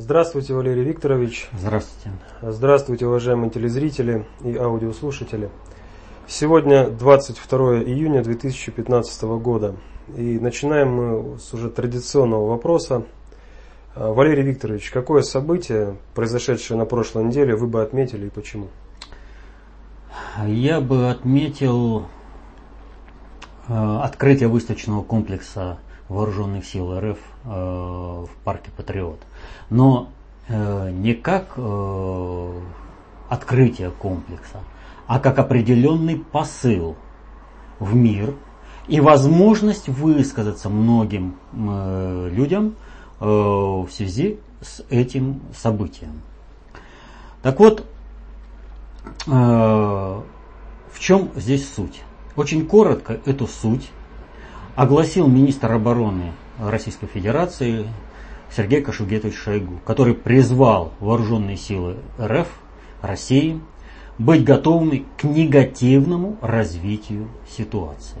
Здравствуйте, Валерий Викторович. Здравствуйте. Здравствуйте, уважаемые телезрители и аудиослушатели. Сегодня 22 июня 2015 года. И начинаем мы с уже традиционного вопроса. Валерий Викторович, какое событие, произошедшее на прошлой неделе, вы бы отметили и почему? Я бы отметил э, открытие выставочного комплекса вооруженных сил РФ э, в парке Патриот. Но э, не как э, открытие комплекса, а как определенный посыл в мир и возможность высказаться многим людям в связи с этим событием. Так вот, в чем здесь суть? Очень коротко эту суть огласил министр обороны Российской Федерации Сергей Кашугетович Шойгу, который призвал вооруженные силы РФ, России, быть готовыми к негативному развитию ситуации.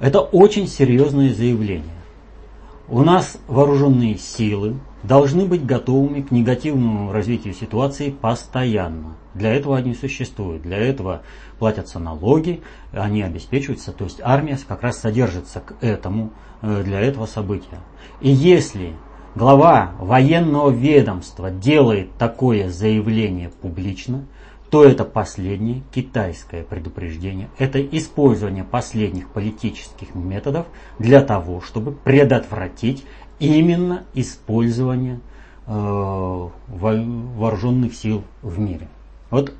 Это очень серьезное заявление. У нас вооруженные силы должны быть готовыми к негативному развитию ситуации постоянно. Для этого они существуют. Для этого платятся налоги, они обеспечиваются. То есть армия как раз содержится к этому, э, для этого события. И если глава военного ведомства делает такое заявление публично, то это последнее китайское предупреждение. Это использование последних политических методов для того, чтобы предотвратить именно использование э, вооруженных сил в мире. Вот, э,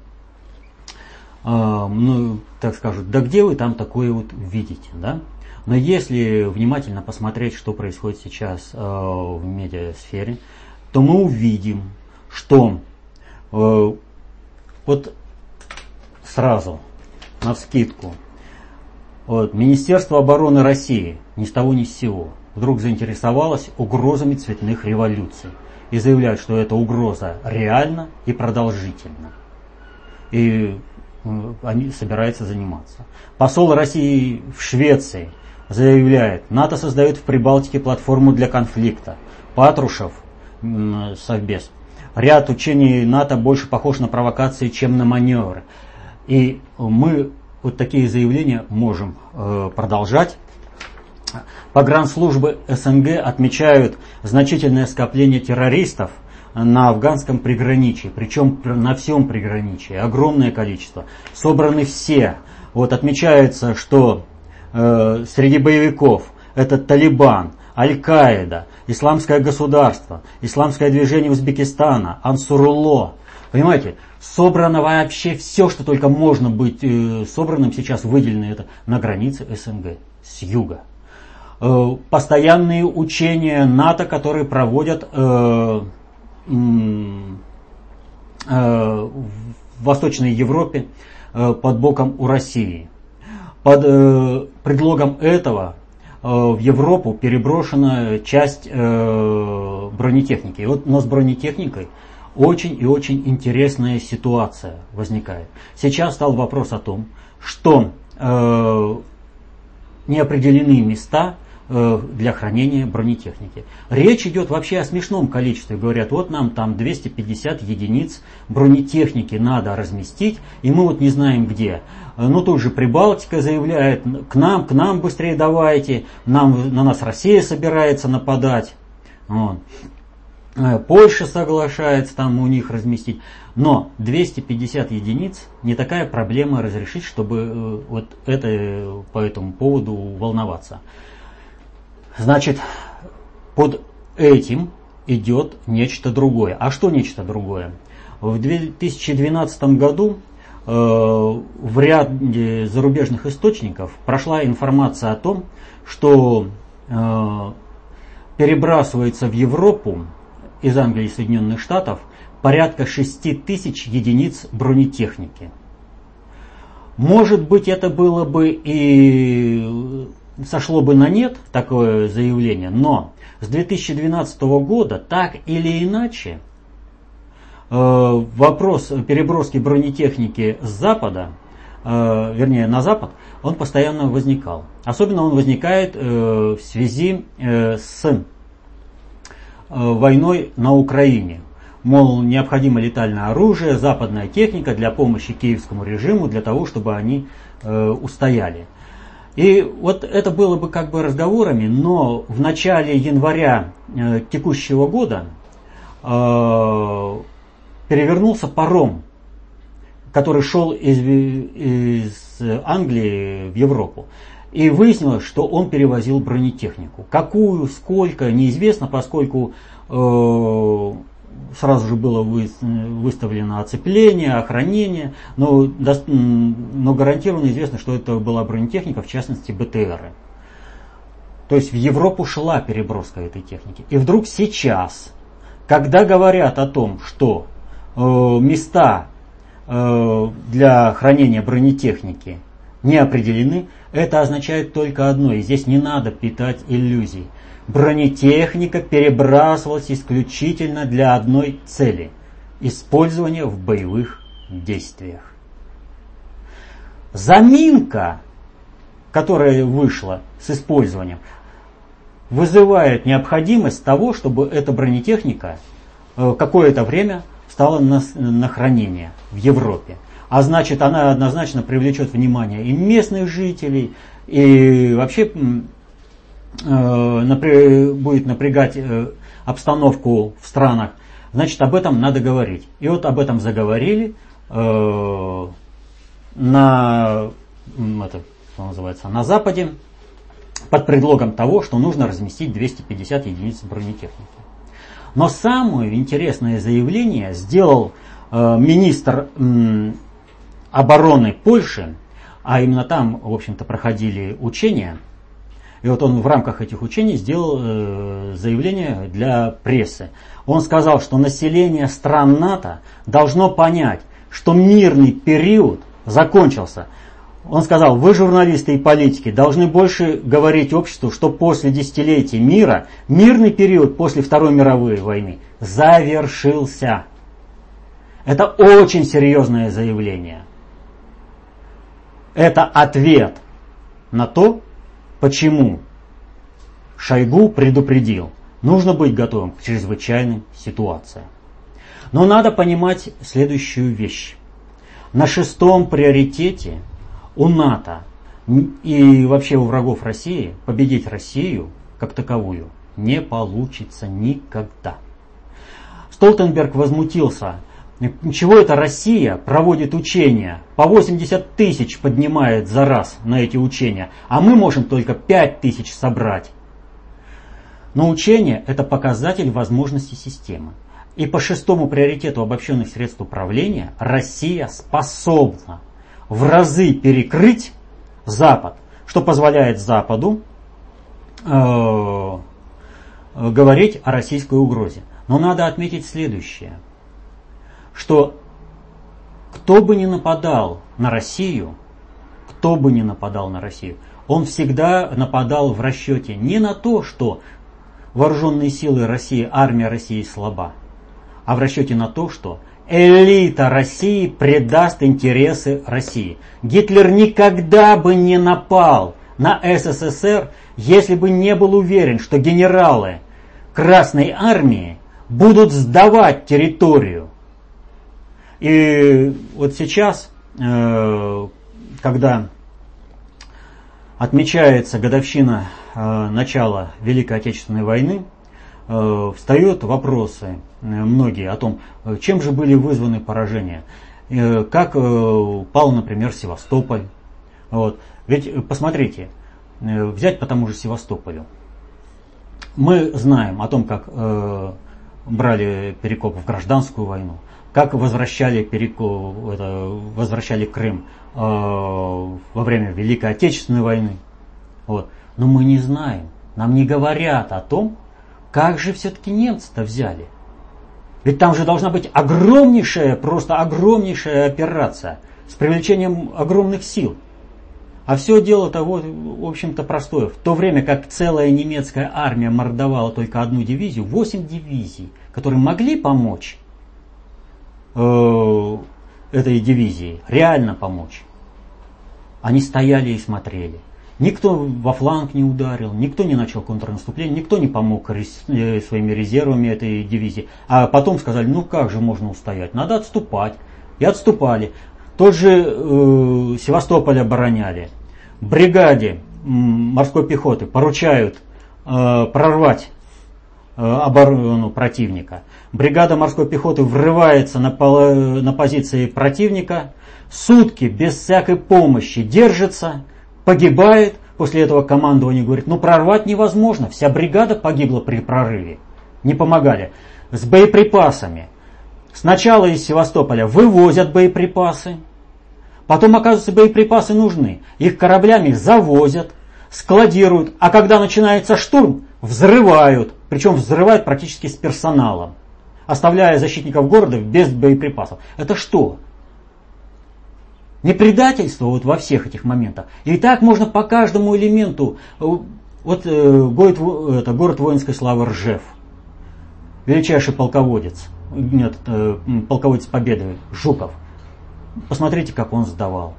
ну, так скажут, да где вы там такое вот видите, да? Но если внимательно посмотреть, что происходит сейчас э, в медиасфере, то мы увидим, что э, вот сразу, на вскидку, вот, Министерство обороны России ни с того ни с сего вдруг заинтересовалось угрозами цветных революций и заявляют, что эта угроза реальна и продолжительна. И э, они собираются заниматься. Посол России в Швеции заявляет, НАТО создает в Прибалтике платформу для конфликта. Патрушев, Совбез, ряд учений НАТО больше похож на провокации, чем на маневры. И мы вот такие заявления можем э, продолжать. Погранслужбы СНГ отмечают значительное скопление террористов на афганском приграничии, причем на всем приграничии, огромное количество. Собраны все. Вот отмечается, что э, среди боевиков это Талибан, Аль-Каида, Исламское государство, Исламское движение Узбекистана, Ансурулло. Понимаете, собрано вообще все, что только можно быть э, собранным сейчас выделено это на границе СНГ с юга. Э, постоянные учения НАТО, которые проводят э, в Восточной Европе э, под боком у России. Под э, предлогом этого э, в Европу переброшена часть э, бронетехники. И вот, но с бронетехникой очень и очень интересная ситуация возникает. Сейчас стал вопрос о том, что э, не определены места Э, для хранения бронетехники. Речь идет вообще о смешном количестве. Говорят, вот нам там 250 единиц бронетехники надо разместить, и мы вот не знаем где. Ну тут же Прибалтика заявляет, к нам, к нам быстрее давайте, нам, на нас Россия собирается нападать. Вот. Э, Польша соглашается там у них разместить. Но 250 единиц не такая проблема разрешить, чтобы э, вот это по этому поводу волноваться. Значит, под этим идет нечто другое. А что нечто другое? В 2012 году э, в ряде зарубежных источников прошла информация о том, что э, перебрасывается в Европу из Англии и Соединенных Штатов порядка 6 тысяч единиц бронетехники. Может быть, это было бы и сошло бы на нет такое заявление, но с 2012 года так или иначе э, вопрос переброски бронетехники с запада, э, вернее на запад, он постоянно возникал. Особенно он возникает э, в связи с войной на Украине. Мол, необходимо летальное оружие, западная техника для помощи киевскому режиму, для того, чтобы они устояли. И вот это было бы как бы разговорами, но в начале января э, текущего года э, перевернулся паром, который шел из, из Англии в Европу. И выяснилось, что он перевозил бронетехнику. Какую, сколько, неизвестно, поскольку э, сразу же было выставлено оцепление, охранение, но, но гарантированно известно, что это была бронетехника, в частности БТРы. То есть в Европу шла переброска этой техники. И вдруг сейчас, когда говорят о том, что э, места э, для хранения бронетехники не определены, это означает только одно, и здесь не надо питать иллюзий – бронетехника перебрасывалась исключительно для одной цели – использования в боевых действиях. Заминка, которая вышла с использованием, вызывает необходимость того, чтобы эта бронетехника э, какое-то время стала на, на хранение в Европе. А значит, она однозначно привлечет внимание и местных жителей, и вообще э, будет напрягать э, обстановку в странах, значит об этом надо говорить. И вот об этом заговорили э, на, это, что называется, на Западе под предлогом того, что нужно разместить 250 единиц бронетехники. Но самое интересное заявление сделал министр обороны Польши, а именно там, в общем-то, проходили учения – и вот он в рамках этих учений сделал э, заявление для прессы. Он сказал, что население стран НАТО должно понять, что мирный период закончился. Он сказал, вы, журналисты и политики, должны больше говорить обществу, что после десятилетий мира, мирный период после Второй мировой войны завершился. Это очень серьезное заявление. Это ответ на то, Почему? Шойгу предупредил, нужно быть готовым к чрезвычайным ситуациям. Но надо понимать следующую вещь. На шестом приоритете у НАТО и вообще у врагов России победить Россию как таковую не получится никогда. Столтенберг возмутился чего это Россия проводит учения? По 80 тысяч поднимает за раз на эти учения, а мы можем только 5 тысяч собрать. Но учение – это показатель возможности системы. И по шестому приоритету обобщенных средств управления Россия способна в разы перекрыть Запад, что позволяет Западу э, говорить о российской угрозе. Но надо отметить следующее – что кто бы ни нападал на Россию, кто бы ни нападал на Россию, он всегда нападал в расчете не на то, что вооруженные силы России, армия России слаба, а в расчете на то, что элита России предаст интересы России. Гитлер никогда бы не напал на СССР, если бы не был уверен, что генералы Красной Армии будут сдавать территорию и вот сейчас, э, когда отмечается годовщина э, начала Великой Отечественной войны, э, встают вопросы многие о том, чем же были вызваны поражения. Как пал, например, Севастополь. Вот. Ведь посмотрите, взять по тому же Севастополю. Мы знаем о том, как брали Перекоп в гражданскую войну, как возвращали, Переку, это, возвращали Крым э, во время Великой Отечественной войны. Вот. Но мы не знаем, нам не говорят о том, как же все-таки немцы-то взяли. Ведь там же должна быть огромнейшая, просто огромнейшая операция с привлечением огромных сил. А все дело того, в общем-то, простое. В то время как целая немецкая армия мордовала только одну дивизию, 8 дивизий, которые могли помочь э, этой дивизии, реально помочь. Они стояли и смотрели. Никто во фланг не ударил, никто не начал контрнаступление, никто не помог э, своими резервами этой дивизии. А потом сказали, ну как же можно устоять, надо отступать. И отступали. Тот же э, Севастополь обороняли. Бригаде морской пехоты поручают э, прорвать оборону противника. Бригада морской пехоты врывается на, на позиции противника, сутки без всякой помощи держится, погибает. После этого командование говорит, ну прорвать невозможно, вся бригада погибла при прорыве. Не помогали. С боеприпасами. Сначала из Севастополя вывозят боеприпасы, потом, оказывается, боеприпасы нужны. Их кораблями завозят, складируют, а когда начинается штурм, взрывают. Причем взрывают практически с персоналом, оставляя защитников города без боеприпасов. Это что? Не предательство вот во всех этих моментах. И так можно по каждому элементу. Вот э, город, это, город воинской славы Ржев. Величайший полководец. Нет, э, полководец Победы Жуков. Посмотрите, как он сдавал.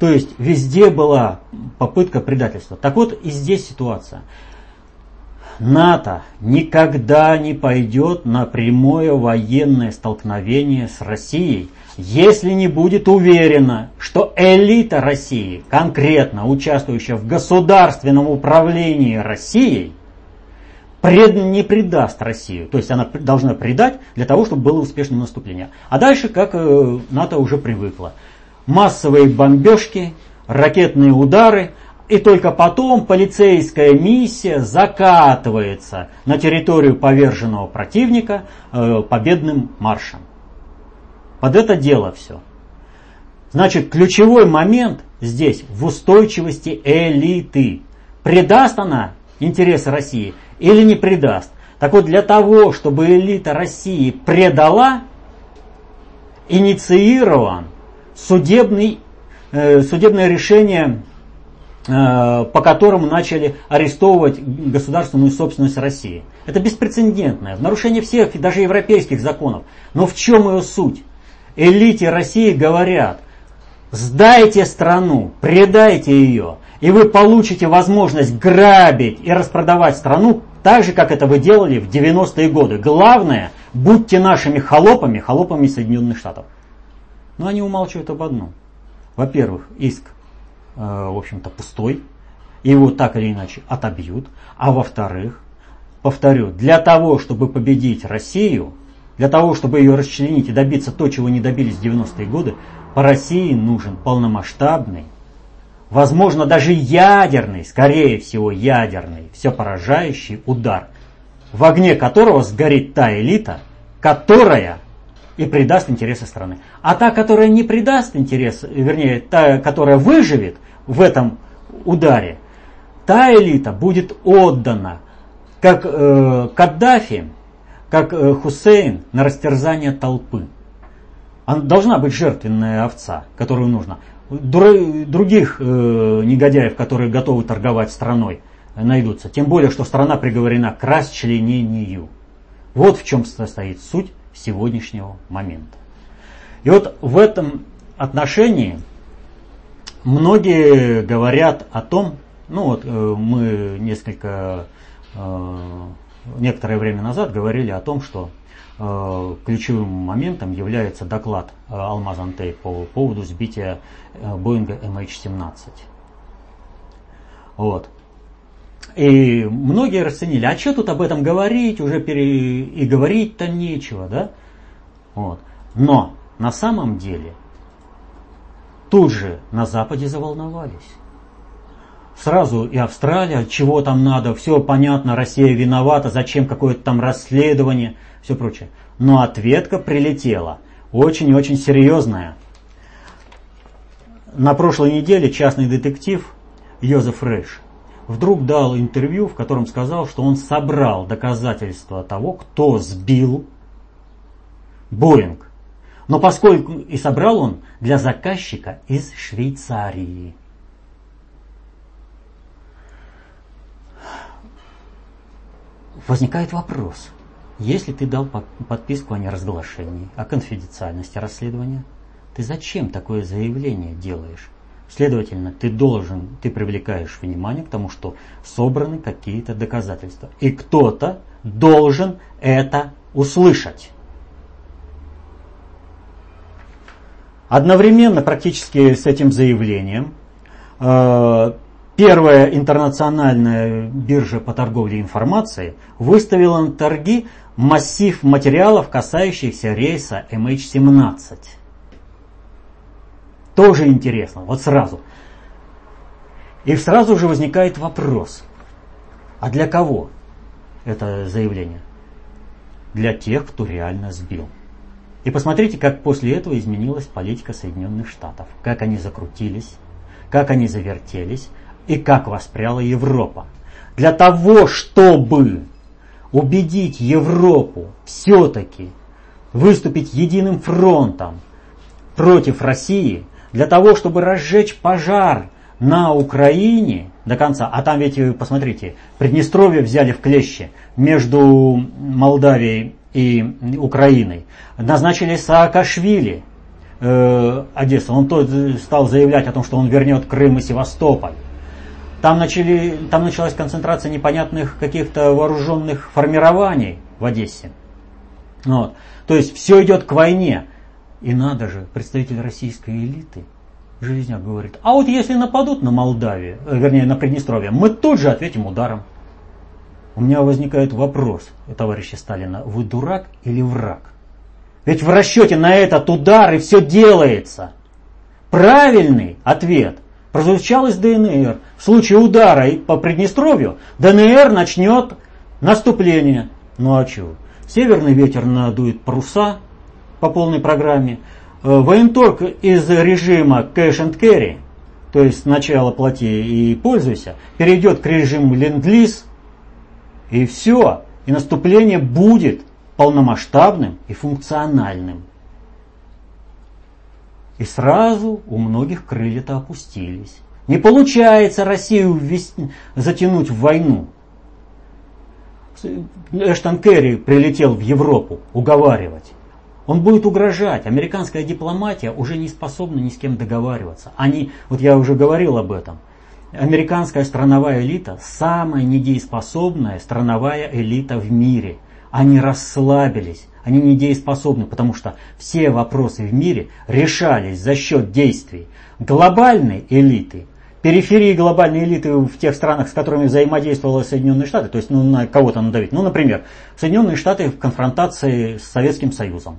То есть везде была попытка предательства. Так вот и здесь ситуация. НАТО никогда не пойдет на прямое военное столкновение с Россией, если не будет уверена, что элита России, конкретно участвующая в государственном управлении Россией, пред, не предаст Россию. То есть она должна предать для того, чтобы было успешное наступление. А дальше, как э, НАТО уже привыкло. Массовые бомбежки, ракетные удары, и только потом полицейская миссия закатывается на территорию поверженного противника э, победным маршем. Под это дело все. Значит, ключевой момент здесь в устойчивости элиты. Предаст она интересы России или не предаст? Так вот, для того, чтобы элита России предала, инициирован судебный, э, судебное решение, э, по которому начали арестовывать государственную собственность России. Это беспрецедентное, нарушение всех, даже европейских законов. Но в чем ее суть? элите России говорят, сдайте страну, предайте ее, и вы получите возможность грабить и распродавать страну так же, как это вы делали в 90-е годы. Главное, будьте нашими холопами, холопами Соединенных Штатов. Но они умалчивают об одном. Во-первых, иск, э, в общем-то, пустой. Его так или иначе отобьют. А во-вторых, повторю, для того, чтобы победить Россию, для того, чтобы ее расчленить и добиться то, чего не добились в 90-е годы, по России нужен полномасштабный, возможно, даже ядерный, скорее всего ядерный, все поражающий удар, в огне которого сгорит та элита, которая и придаст интересы страны. А та, которая не придаст интерес, вернее, та, которая выживет в этом ударе, та элита будет отдана, как э, Каддафи, как э, Хусейн на растерзание толпы. Она должна быть жертвенная овца, которую нужно. Других э, негодяев, которые готовы торговать страной, найдутся. Тем более, что страна приговорена к расчленению. Вот в чем состоит суть сегодняшнего момента. И вот в этом отношении многие говорят о том, ну вот э, мы несколько некоторое время назад говорили о том, что э, ключевым моментом является доклад э, Алмаз Антей по поводу сбития э, Боинга MH17. Вот. И многие расценили, а что тут об этом говорить, уже пере... и говорить-то нечего, да? Вот. Но на самом деле тут же на Западе заволновались сразу и Австралия, чего там надо, все понятно, Россия виновата, зачем какое-то там расследование, все прочее. Но ответка прилетела, очень и очень серьезная. На прошлой неделе частный детектив Йозеф Рэш вдруг дал интервью, в котором сказал, что он собрал доказательства того, кто сбил Боинг. Но поскольку и собрал он для заказчика из Швейцарии. возникает вопрос. Если ты дал подписку о неразглашении, о конфиденциальности расследования, ты зачем такое заявление делаешь? Следовательно, ты должен, ты привлекаешь внимание к тому, что собраны какие-то доказательства. И кто-то должен это услышать. Одновременно практически с этим заявлением э, первая интернациональная биржа по торговле информацией выставила на торги массив материалов, касающихся рейса MH17. Тоже интересно, вот сразу. И сразу же возникает вопрос, а для кого это заявление? Для тех, кто реально сбил. И посмотрите, как после этого изменилась политика Соединенных Штатов. Как они закрутились, как они завертелись и как воспряла Европа. Для того, чтобы убедить Европу все-таки выступить единым фронтом против России, для того, чтобы разжечь пожар на Украине до конца, а там ведь, посмотрите, Приднестровье взяли в клещи между Молдавией и Украиной. Назначили Саакашвили, э, Одесса, он тот стал заявлять о том, что он вернет Крым и Севастополь. Там, начали, там началась концентрация непонятных каких-то вооруженных формирований в Одессе. Вот. То есть все идет к войне. И надо же, представитель российской элиты, Железняк говорит, а вот если нападут на Молдавию, э, вернее на Приднестровье, мы тут же ответим ударом. У меня возникает вопрос, товарища Сталина, вы дурак или враг? Ведь в расчете на этот удар и все делается. Правильный ответ прозвучал из ДНР. В случае удара по Приднестровью ДНР начнет наступление. Ну а чего? Северный ветер надует паруса по полной программе. Э, военторг из режима cash and carry, то есть сначала плати и пользуйся, перейдет к режиму ленд-лиз, и все. И наступление будет полномасштабным и функциональным. И сразу у многих крылья-то опустились. Не получается Россию ввести, затянуть в войну. Эштон Керри прилетел в Европу уговаривать. Он будет угрожать. Американская дипломатия уже не способна ни с кем договариваться. Они, вот я уже говорил об этом, американская страновая элита самая недееспособная страновая элита в мире. Они расслабились, они недееспособны, потому что все вопросы в мире решались за счет действий глобальной элиты, периферии глобальной элиты в тех странах, с которыми взаимодействовала Соединенные Штаты, то есть ну, на кого-то надавить. Ну, например, Соединенные Штаты в конфронтации с Советским Союзом.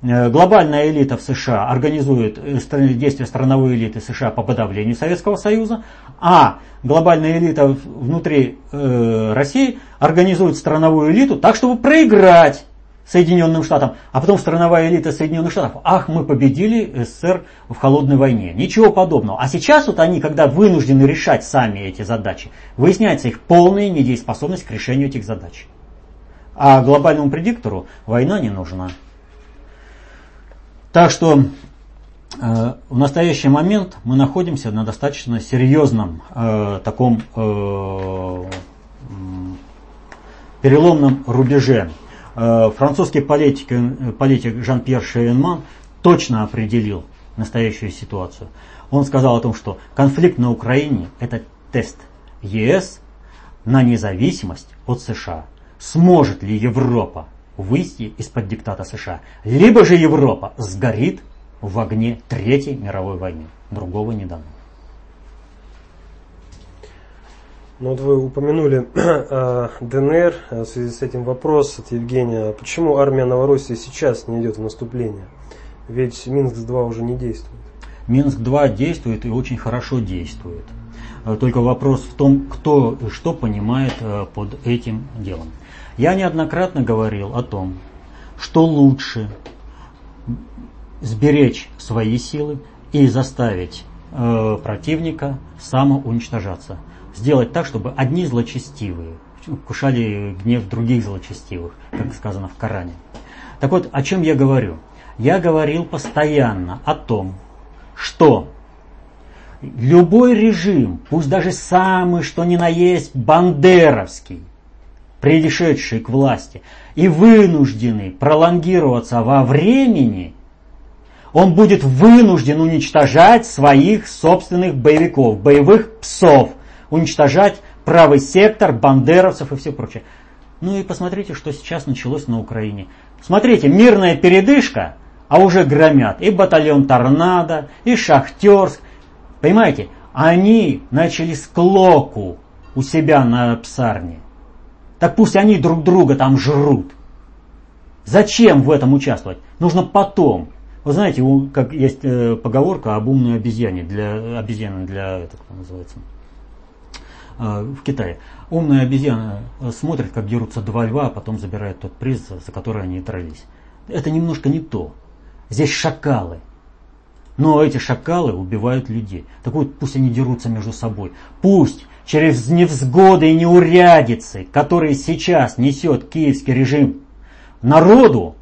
Э, глобальная элита в США организует э, действия страновой элиты США по подавлению Советского Союза, а глобальная элита внутри э, России организует страновую элиту так, чтобы проиграть Соединенным Штатам, а потом страновая элита Соединенных Штатов. Ах, мы победили СССР в холодной войне. Ничего подобного. А сейчас вот они, когда вынуждены решать сами эти задачи, выясняется их полная недееспособность к решению этих задач. А глобальному предиктору война не нужна. Так что э, в настоящий момент мы находимся на достаточно серьезном э, таком э, переломном рубеже. Э, французский политик, политик Жан-Пьер Шевенман точно определил настоящую ситуацию. Он сказал о том, что конфликт на Украине – это тест ЕС на независимость от США. Сможет ли Европа выйти из-под диктата США. Либо же Европа сгорит в огне Третьей мировой войны. Другого не дано. Ну вот вы упомянули э, ДНР, в связи с этим вопрос от Евгения. Почему армия Новороссии сейчас не идет в наступление? Ведь Минск-2 уже не действует. Минск-2 действует и очень хорошо действует. Только вопрос в том, кто и что понимает под этим делом. Я неоднократно говорил о том, что лучше сберечь свои силы и заставить э, противника самоуничтожаться. Сделать так, чтобы одни злочестивые кушали гнев других злочестивых, как сказано в Коране. Так вот, о чем я говорю? Я говорил постоянно о том, что любой режим, пусть даже самый, что ни на есть, бандеровский, пришедшие к власти и вынуждены пролонгироваться во времени, он будет вынужден уничтожать своих собственных боевиков, боевых псов, уничтожать правый сектор, бандеровцев и все прочее. Ну и посмотрите, что сейчас началось на Украине. Смотрите, мирная передышка, а уже громят и батальон Торнадо, и Шахтерск. Понимаете, они начали склоку у себя на псарне. Так пусть они друг друга там жрут. Зачем в этом участвовать? Нужно потом. Вы знаете, как есть э, поговорка об умной обезьяне для обезьяны для это как называется э, в Китае. Умная обезьяна э, смотрит, как дерутся два льва, а потом забирает тот приз, за который они дрались. Это немножко не то. Здесь шакалы. Но эти шакалы убивают людей. Так вот, пусть они дерутся между собой. Пусть через невзгоды и неурядицы, которые сейчас несет киевский режим народу,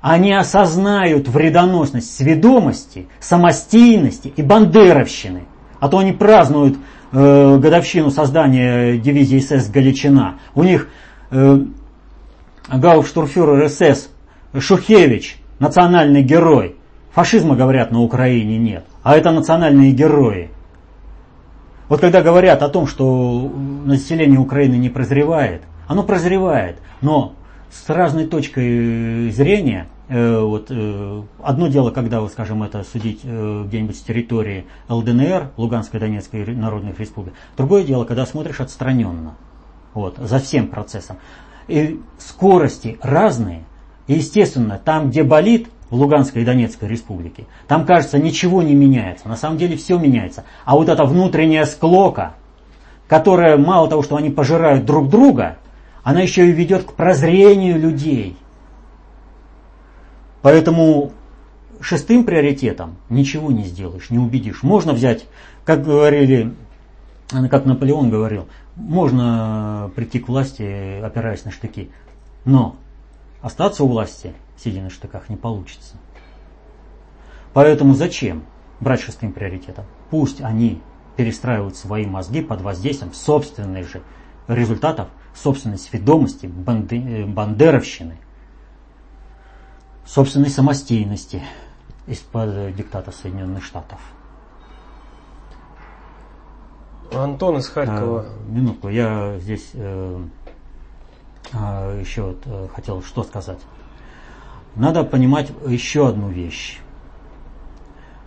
они осознают вредоносность сведомости, самостийности и бандеровщины. А то они празднуют э, годовщину создания дивизии СС «Галичина». У них э, гауптштурфюрер СС Шухевич, национальный герой. Фашизма, говорят, на Украине нет. А это национальные герои. Вот когда говорят о том, что население Украины не прозревает, оно прозревает, но с разной точкой зрения, э, вот, э, одно дело, когда, вы, скажем, это судить э, где-нибудь с территории ЛДНР, Луганской Донецкой Народных Республик, другое дело, когда смотришь отстраненно, вот, за всем процессом. И скорости разные, и, естественно, там, где болит, в Луганской и Донецкой республике, там, кажется, ничего не меняется. На самом деле все меняется. А вот эта внутренняя склока, которая мало того, что они пожирают друг друга, она еще и ведет к прозрению людей. Поэтому шестым приоритетом ничего не сделаешь, не убедишь. Можно взять, как говорили, как Наполеон говорил, можно прийти к власти, опираясь на штыки. Но остаться у власти, сидя на штыках, не получится. Поэтому зачем брать шестым приоритетом? Пусть они перестраивают свои мозги под воздействием собственных же результатов собственной сведомости, э, бандеровщины, собственной самостийности из-под диктата Соединенных Штатов. Антон из Харькова. А, минутку, я здесь э, а, еще вот, э, хотел что сказать. Надо понимать еще одну вещь.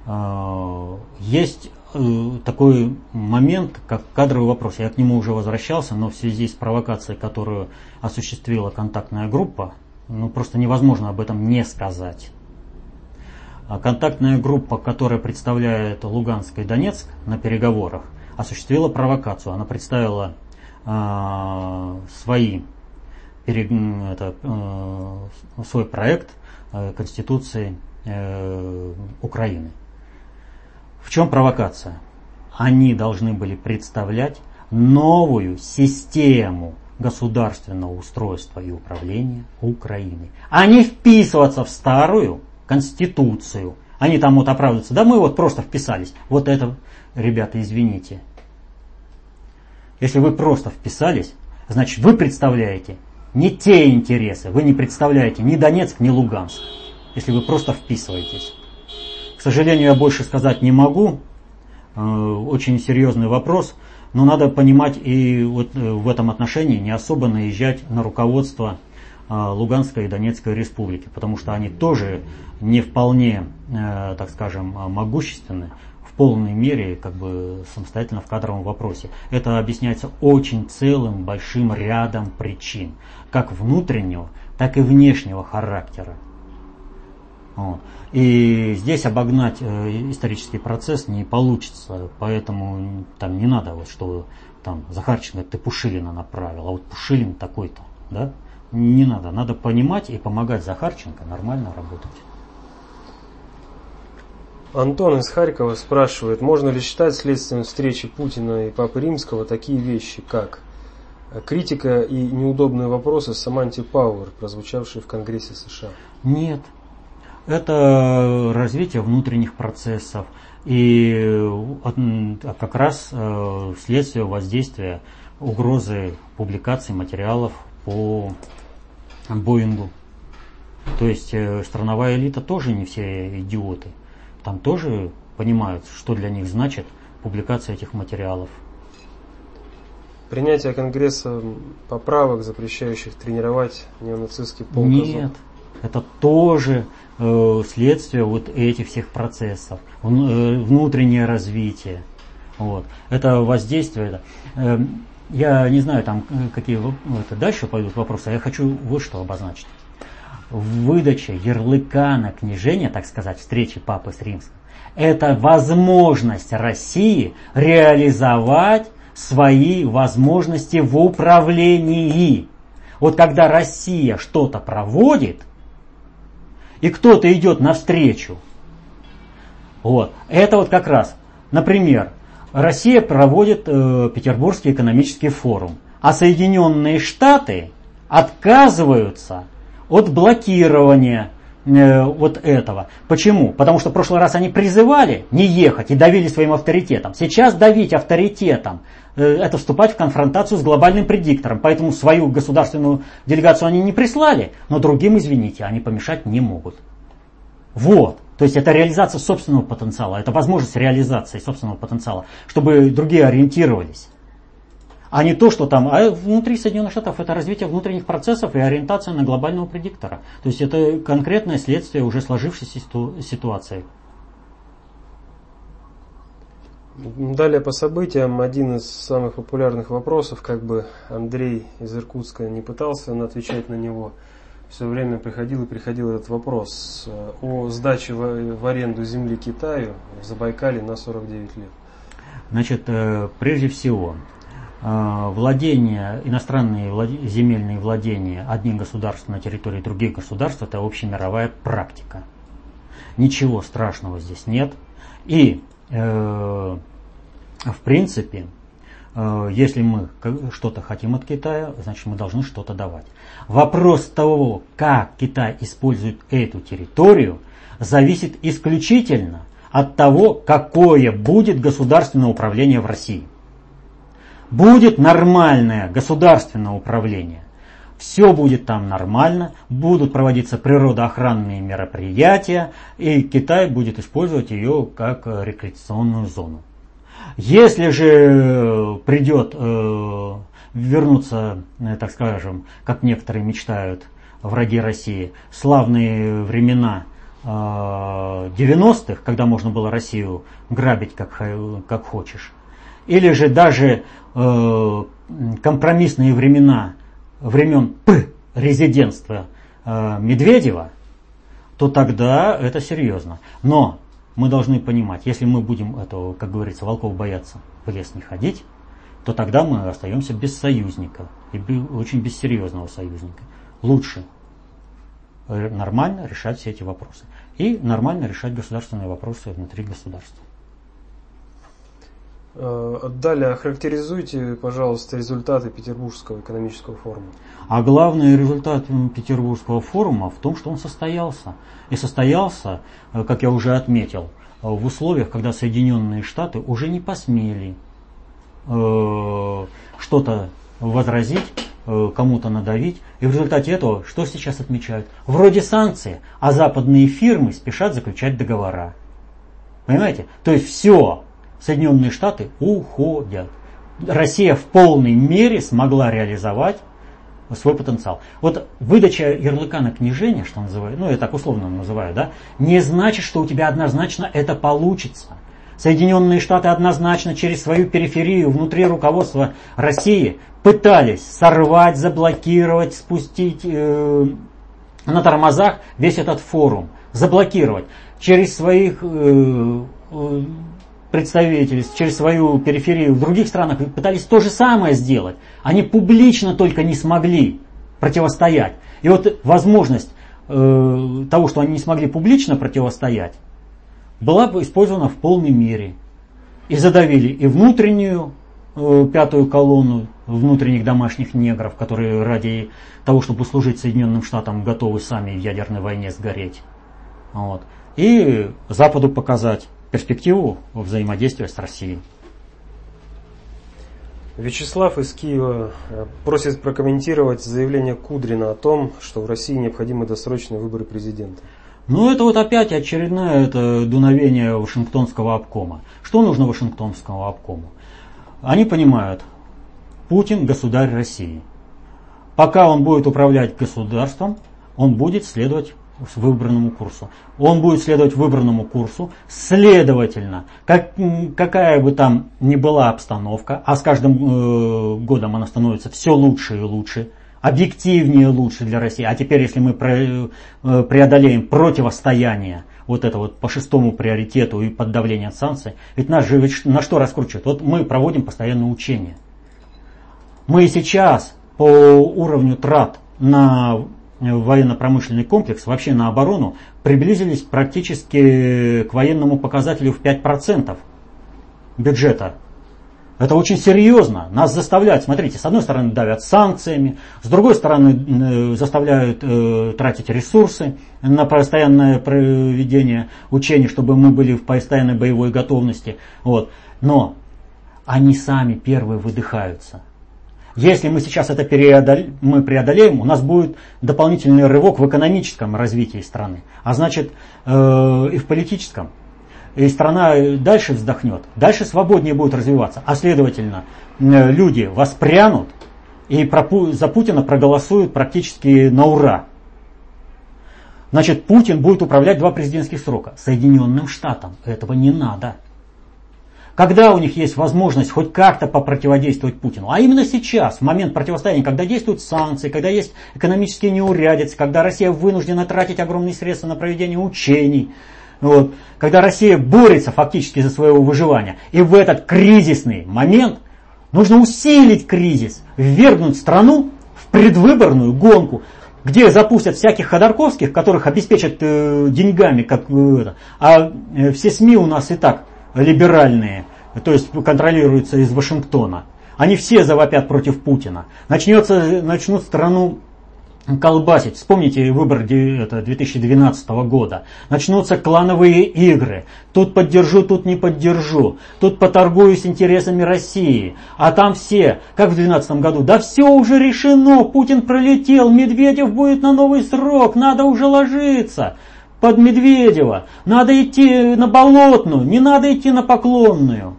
А, есть Э, такой момент, как кадровый вопрос. Я к нему уже возвращался, но в связи с провокацией, которую осуществила контактная группа, ну просто невозможно об этом не сказать. А контактная группа, которая представляет Луганск и Донецк на переговорах, осуществила провокацию. Она представила э, свои, это, э, свой проект Конституции э, Украины. В чем провокация? Они должны были представлять новую систему государственного устройства и управления Украины, а не вписываться в старую конституцию. Они там вот оправдываются, да мы вот просто вписались. Вот это, ребята, извините. Если вы просто вписались, значит вы представляете не те интересы, вы не представляете ни Донецк, ни Луганск, если вы просто вписываетесь. К сожалению, я больше сказать не могу. Э, очень серьезный вопрос. Но надо понимать и вот э, в этом отношении не особо наезжать на руководство э, Луганской и Донецкой республики, потому что они тоже не вполне, так скажем, могущественны полной мере как бы самостоятельно в кадровом вопросе. Это объясняется очень целым большим рядом причин, как внутреннего, так и внешнего характера. Вот. И здесь обогнать э, исторический процесс не получится, поэтому там не надо, вот, что там Захарченко ты Пушилина направил, а вот Пушилин такой-то, да? Не надо, надо понимать и помогать Захарченко нормально работать. Антон из Харькова спрашивает, можно ли считать следствием встречи Путина и Папы Римского такие вещи, как критика и неудобные вопросы Саманти Пауэр, прозвучавшие в Конгрессе США? Нет, это развитие внутренних процессов и как раз э, следствие воздействия угрозы публикации материалов по Боингу. То есть э, страновая элита тоже не все идиоты. Там тоже понимают, что для них значит публикация этих материалов. Принятие Конгресса поправок, запрещающих тренировать неонацистский полк Нет, это тоже э, следствие вот этих всех процессов, э, внутреннее развитие. Вот. Это воздействие. Э, я не знаю, там э, какие это, дальше пойдут вопросы, а я хочу вот что обозначить. Выдача ярлыка на княжение, так сказать, встречи Папы с Римским, это возможность России реализовать свои возможности в управлении. Вот когда Россия что-то проводит, и кто-то идет навстречу, вот, это вот как раз, например, Россия проводит э, Петербургский экономический форум, а Соединенные Штаты отказываются от блокирования э, вот этого. Почему? Потому что в прошлый раз они призывали не ехать и давили своим авторитетом. Сейчас давить авторитетом э, это вступать в конфронтацию с глобальным предиктором. Поэтому свою государственную делегацию они не прислали, но другим, извините, они помешать не могут. Вот. То есть это реализация собственного потенциала, это возможность реализации собственного потенциала, чтобы другие ориентировались. А не то, что там, а внутри Соединенных Штатов это развитие внутренних процессов и ориентация на глобального предиктора. То есть это конкретное следствие уже сложившейся ситуации. Далее по событиям один из самых популярных вопросов, как бы Андрей из Иркутска не пытался отвечать на него – все время приходил и приходил этот вопрос о сдаче в аренду земли Китаю в Забайкале на 49 лет. Значит, э, прежде всего, владения, иностранные земельные владения одних государств на территории других государств – это общемировая практика. Ничего страшного здесь нет. И, в принципе, если мы что-то хотим от Китая, значит мы должны что-то давать. Вопрос того, как Китай использует эту территорию, зависит исключительно от того, какое будет государственное управление в России. Будет нормальное государственное управление. Все будет там нормально, будут проводиться природоохранные мероприятия, и Китай будет использовать ее как рекреационную зону. Если же придет э, вернуться, э, так скажем, как некоторые мечтают, враги России, славные времена 90-х, э, когда можно было Россию грабить как, как хочешь, или же даже э, компромиссные времена, времен П резидентства Медведева, то тогда это серьезно. Но мы должны понимать, если мы будем этого, как говорится, волков бояться, в лес не ходить, то тогда мы остаемся без союзника, и очень без серьезного союзника. Лучше э, нормально решать все эти вопросы. И нормально решать государственные вопросы внутри государства. Э, далее, охарактеризуйте, пожалуйста, результаты Петербургского экономического форума. А главный результат Петербургского форума в том, что он состоялся. И состоялся, э, как я уже отметил, в условиях, когда Соединенные Штаты уже не посмели Э, что-то возразить, э, кому-то надавить. И в результате этого что сейчас отмечают? Вроде санкции, а западные фирмы спешат заключать договора. Понимаете? То есть все, Соединенные Штаты уходят. Россия в полной мере смогла реализовать свой потенциал. Вот выдача ярлыка на княжение, что называют, ну я так условно называю, да, не значит, что у тебя однозначно это получится. Соединенные Штаты однозначно через свою периферию внутри руководства России пытались сорвать, заблокировать, спустить э, на тормозах весь этот форум, заблокировать через своих э, э представителей, через свою периферию в других странах пытались то же самое сделать. Они публично только не смогли противостоять. И вот возможность э, того, что они не смогли публично противостоять, была бы использована в полной мере. И задавили и внутреннюю э, пятую колонну внутренних домашних негров, которые ради того, чтобы служить Соединенным Штатам, готовы сами в ядерной войне сгореть. Вот. И Западу показать перспективу взаимодействия с Россией. Вячеслав из Киева э, просит прокомментировать заявление Кудрина о том, что в России необходимы досрочные выборы президента. Ну, это вот опять очередное это дуновение Вашингтонского обкома. Что нужно Вашингтонскому обкому? Они понимают, Путин государь России. Пока он будет управлять государством, он будет следовать выбранному курсу. Он будет следовать выбранному курсу. Следовательно, как, какая бы там ни была обстановка, а с каждым э, годом она становится все лучше и лучше, объективнее лучше для России. А теперь, если мы э, преодолеем противостояние вот это вот по шестому приоритету и под давлением санкций, ведь нас же ведь на что раскручивают? Вот мы проводим постоянное учение. Мы сейчас по уровню трат на военно-промышленный комплекс, вообще на оборону, приблизились практически к военному показателю в 5% бюджета. Это очень серьезно. Нас заставляют, смотрите, с одной стороны давят санкциями, с другой стороны э, заставляют э, тратить ресурсы на постоянное проведение учений, чтобы мы были в постоянной боевой готовности. Вот. Но они сами первые выдыхаются. Если мы сейчас это преодолеем, мы преодолеем, у нас будет дополнительный рывок в экономическом развитии страны, а значит э, и в политическом. И страна дальше вздохнет, дальше свободнее будет развиваться. А следовательно, э, люди воспрянут и про, за Путина проголосуют практически на ура. Значит, Путин будет управлять два президентских срока. Соединенным Штатам этого не надо когда у них есть возможность хоть как-то попротиводействовать Путину. А именно сейчас, в момент противостояния, когда действуют санкции, когда есть экономические неурядицы, когда Россия вынуждена тратить огромные средства на проведение учений, вот, когда Россия борется фактически за своего выживания. И в этот кризисный момент нужно усилить кризис, ввергнуть страну в предвыборную гонку, где запустят всяких ходорковских, которых обеспечат э, деньгами, как э. А э, все СМИ у нас и так либеральные, то есть контролируются из Вашингтона, они все завопят против Путина. Начнется, начнут страну колбасить. Вспомните выбор это, 2012 года. Начнутся клановые игры. Тут поддержу, тут не поддержу. Тут поторгуюсь интересами России. А там все, как в 2012 году, да все уже решено, Путин пролетел, Медведев будет на новый срок, надо уже ложиться под Медведева. Надо идти на Болотную, не надо идти на Поклонную.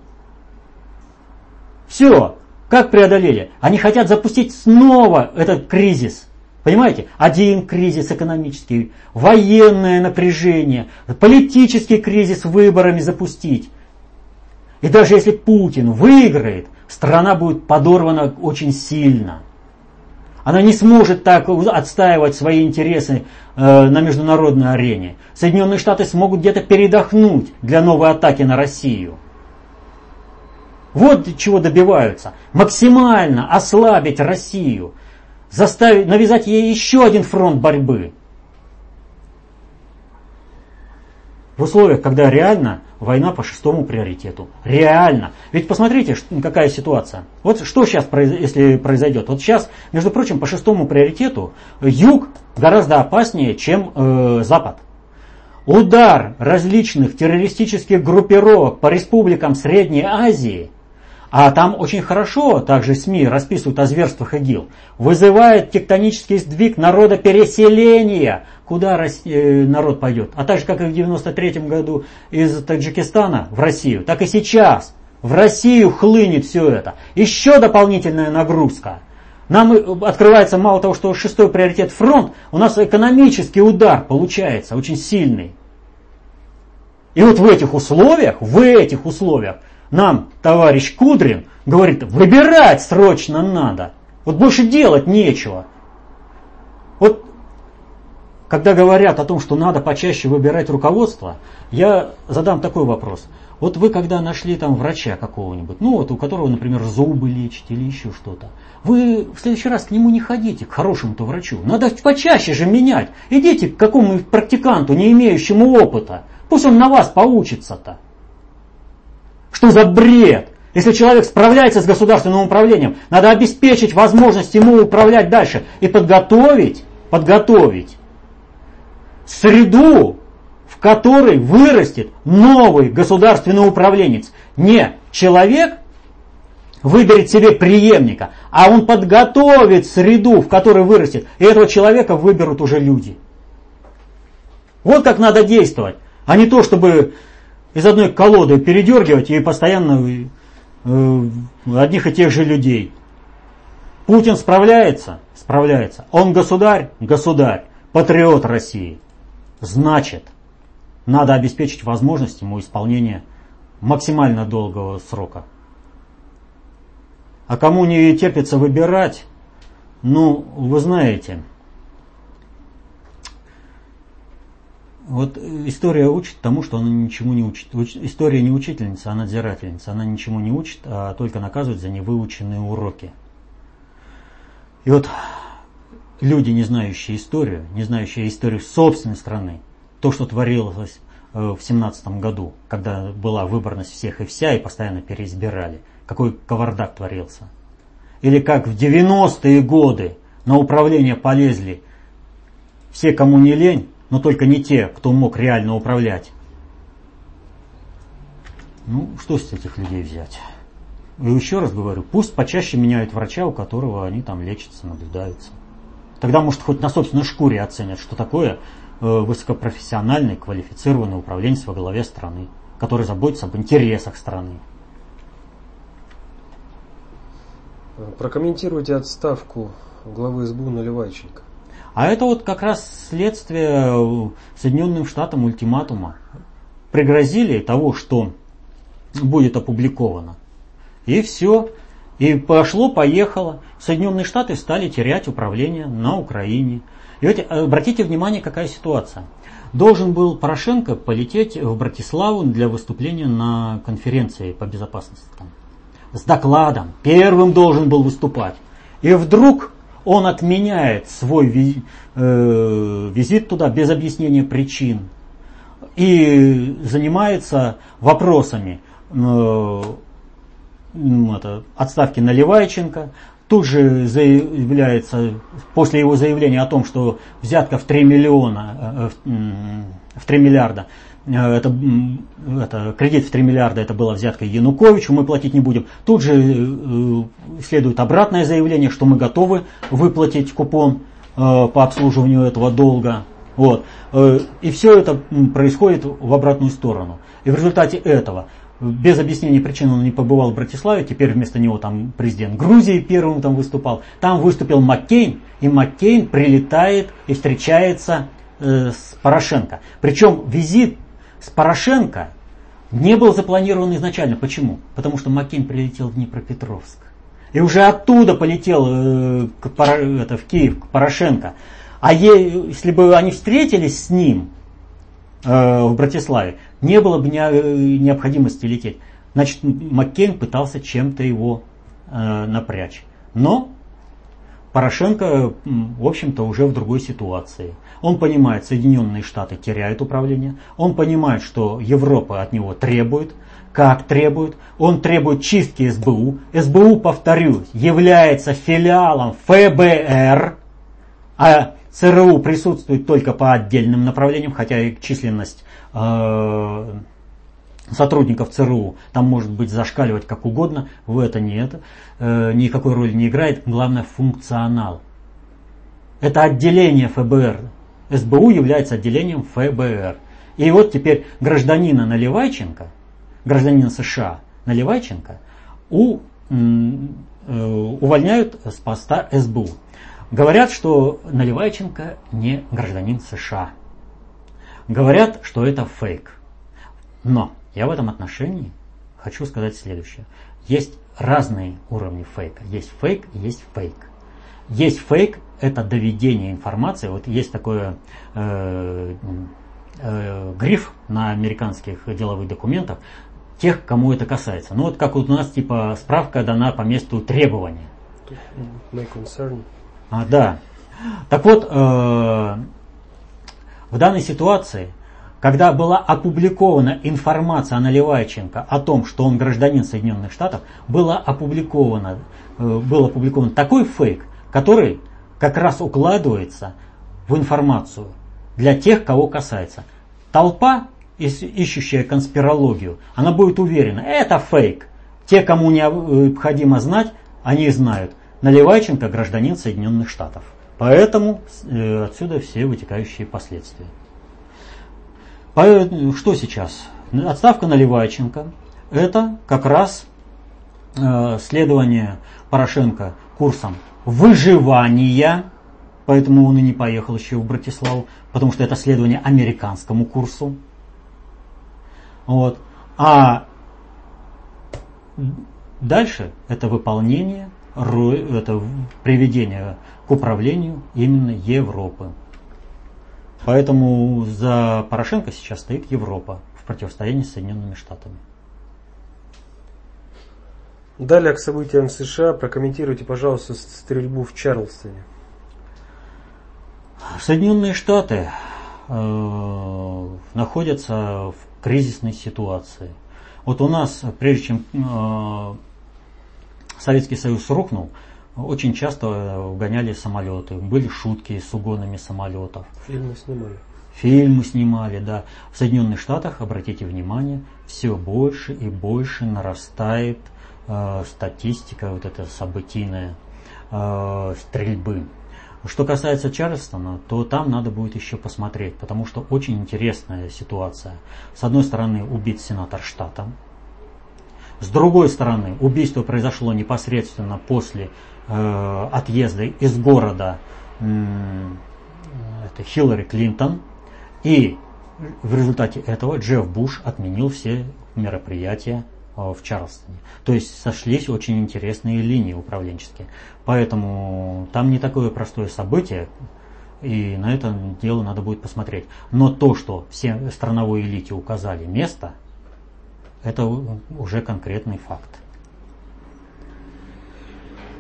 Все. Как преодолели? Они хотят запустить снова этот кризис. Понимаете? Один кризис экономический, военное напряжение, политический кризис выборами запустить. И даже если Путин выиграет, страна будет подорвана очень сильно. Она не сможет так отстаивать свои интересы э, на международной арене. Соединенные Штаты смогут где-то передохнуть для новой атаки на Россию. Вот чего добиваются. Максимально ослабить Россию. Заставить, навязать ей еще один фронт борьбы. В условиях, когда реально война по шестому приоритету. Реально. Ведь посмотрите, какая ситуация. Вот что сейчас, если произойдет. Вот сейчас, между прочим, по шестому приоритету юг гораздо опаснее, чем э, Запад. Удар различных террористических группировок по республикам Средней Азии – а там очень хорошо также СМИ расписывают о зверствах ИГИЛ. Вызывает тектонический сдвиг народа переселения. Куда э, народ пойдет? А так же, как и в 93 году из Таджикистана в Россию, так и сейчас в Россию хлынет все это. Еще дополнительная нагрузка. Нам э, открывается мало того, что шестой приоритет фронт, у нас экономический удар получается очень сильный. И вот в этих условиях, в этих условиях нам товарищ Кудрин говорит, выбирать срочно надо. Вот больше делать нечего. Вот когда говорят о том, что надо почаще выбирать руководство, я задам такой вопрос. Вот вы когда нашли там врача какого-нибудь, ну вот у которого, например, зубы лечить или еще что-то, вы в следующий раз к нему не ходите, к хорошему-то врачу. Надо почаще же менять. Идите к какому-нибудь практиканту, не имеющему опыта. Пусть он на вас поучится-то. Что за бред? Если человек справляется с государственным управлением, надо обеспечить возможность ему управлять дальше и подготовить, подготовить среду, в которой вырастет новый государственный управленец. Не человек, выберет себе преемника, а он подготовит среду, в которой вырастет, и этого человека выберут уже люди. Вот как надо действовать, а не то, чтобы из одной колоды передергивать и постоянно э, одних и тех же людей. Путин справляется? Справляется. Он государь? Государь. Патриот России. Значит, надо обеспечить возможность ему исполнения максимально долгого срока. А кому не терпится выбирать, ну, вы знаете, вот история учит тому, что она ничему не учит. История не учительница, а надзирательница. Она ничему не учит, а только наказывает за невыученные уроки. И вот люди, не знающие историю, не знающие историю собственной страны, то, что творилось э, в семнадцатом году, когда была выборность всех и вся, и постоянно переизбирали, какой кавардак творился. Или как в 90-е годы на управление полезли все, кому не лень, но только не те, кто мог реально управлять. Ну, что с этих людей взять? И еще раз говорю, пусть почаще меняют врача, у которого они там лечатся, наблюдаются. Тогда, может, хоть на собственной шкуре оценят, что такое э, высокопрофессиональный, квалифицированный управленец во главе страны, который заботится об интересах страны. Прокомментируйте отставку главы СБУ Наливайченко. А это вот как раз следствие Соединенным Штатам ультиматума. Пригрозили того, что будет опубликовано. И все. И пошло, поехало. Соединенные Штаты стали терять управление на Украине. И вот обратите внимание, какая ситуация. Должен был Порошенко полететь в Братиславу для выступления на конференции по безопасности. С докладом. Первым должен был выступать. И вдруг он отменяет свой э, визит туда без объяснения причин и занимается вопросами э, это, отставки Наливайченко. Тут же заявляется, после его заявления о том, что взятка в 3 миллиона, э, в 3 миллиарда это, это, кредит в 3 миллиарда, это была взятка Януковичу, мы платить не будем. Тут же э, следует обратное заявление, что мы готовы выплатить купон э, по обслуживанию этого долга. Вот. Э, и все это происходит в обратную сторону. И в результате этого, без объяснения причин он не побывал в Братиславе, теперь вместо него там президент Грузии первым там выступал. Там выступил Маккейн, и Маккейн прилетает и встречается э, с Порошенко. Причем визит с Порошенко не был запланирован изначально. Почему? Потому что Маккейн прилетел в Днепропетровск. И уже оттуда полетел э, к, это, в Киев к Порошенко. А е, если бы они встретились с ним э, в Братиславе, не было бы не, э, необходимости лететь. Значит, Маккейн пытался чем-то его э, напрячь. Но Порошенко, в общем-то, уже в другой ситуации. Он понимает, Соединенные Штаты теряют управление. Он понимает, что Европа от него требует. Как требует? Он требует чистки СБУ. СБУ, повторюсь, является филиалом ФБР, а ЦРУ присутствует только по отдельным направлениям, хотя численность э, сотрудников ЦРУ там может быть зашкаливать как угодно, в это нет, э, никакой роли не играет, главное функционал. Это отделение ФБР. СБУ является отделением ФБР. И вот теперь гражданина Наливайченко, гражданина США Наливайченко, у, э, увольняют с поста СБУ. Говорят, что Наливайченко не гражданин США. Говорят, что это фейк. Но я в этом отношении хочу сказать следующее. Есть разные уровни фейка. Есть фейк и есть фейк. Есть фейк – это доведение информации. Вот есть такой э, э, гриф на американских деловых документах тех, кому это касается. Ну вот как вот у нас типа справка дана по месту требования. My concern. А, да. Так вот, э, в данной ситуации когда была опубликована информация о Наливайченко о том, что он гражданин Соединенных Штатов, было опубликовано, э, был опубликован такой фейк, который как раз укладывается в информацию для тех, кого касается. Толпа, ищущая конспирологию, она будет уверена, это фейк. Те, кому необходимо знать, они знают. Наливайченко гражданин Соединенных Штатов. Поэтому э, отсюда все вытекающие последствия. Что сейчас? Отставка Наливайченко – это как раз э, следование Порошенко курсом выживания, поэтому он и не поехал еще в Братиславу, потому что это следование американскому курсу. Вот. А дальше это выполнение, это приведение к управлению именно Европы. Поэтому за Порошенко сейчас стоит Европа в противостоянии с Соединенными Штатами. Далее к событиям в США прокомментируйте, пожалуйста, стрельбу в Чарльстоне. Соединенные Штаты э, находятся в кризисной ситуации. Вот у нас, прежде чем э, Советский Союз рухнул, очень часто угоняли самолеты. Были шутки с угонами самолетов. Фильмы снимали. Фильмы снимали, да. В Соединенных Штатах, обратите внимание, все больше и больше нарастает э, статистика, вот эта событийная э, стрельбы. Что касается Чарльстона, то там надо будет еще посмотреть, потому что очень интересная ситуация. С одной стороны, убит сенатор штата. С другой стороны, убийство произошло непосредственно после э, отъезда из города это Хиллари Клинтон. И в результате этого Джефф Буш отменил все мероприятия Э, в Чарльстоне. То есть сошлись очень интересные линии управленческие. Поэтому там не такое простое событие, и на это дело надо будет посмотреть. Но то, что все страновой элите указали место, это уже конкретный факт.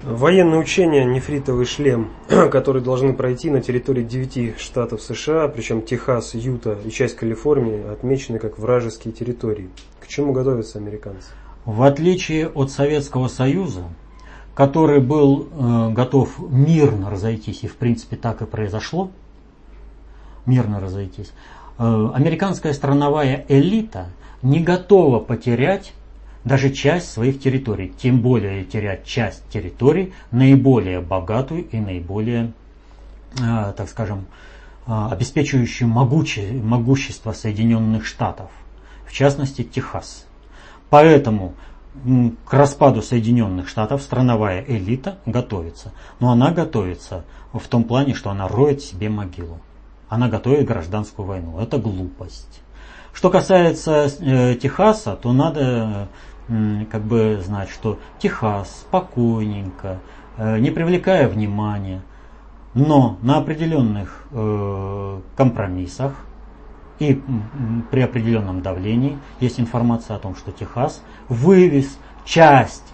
Военные учения «Нефритовый шлем», которые должны пройти на территории 9 штатов США, причем Техас, Юта и часть Калифорнии, отмечены как вражеские территории. К чему готовятся американцы? В отличие от Советского Союза, который был э, готов мирно разойтись, и в принципе так и произошло, мирно разойтись, э, американская страновая элита не готова потерять даже часть своих территорий, тем более терять часть территорий, наиболее богатую и наиболее, э, так скажем, э, обеспечивающую могуче, могущество Соединенных Штатов, в частности Техас. Поэтому к распаду Соединенных Штатов страновая элита готовится. Но она готовится в том плане, что она роет себе могилу. Она готовит гражданскую войну. Это глупость. Что касается э, Техаса, то надо как бы знать, что Техас спокойненько, э, не привлекая внимания, но на определенных э, компромиссах и при определенном давлении есть информация о том, что Техас вывез часть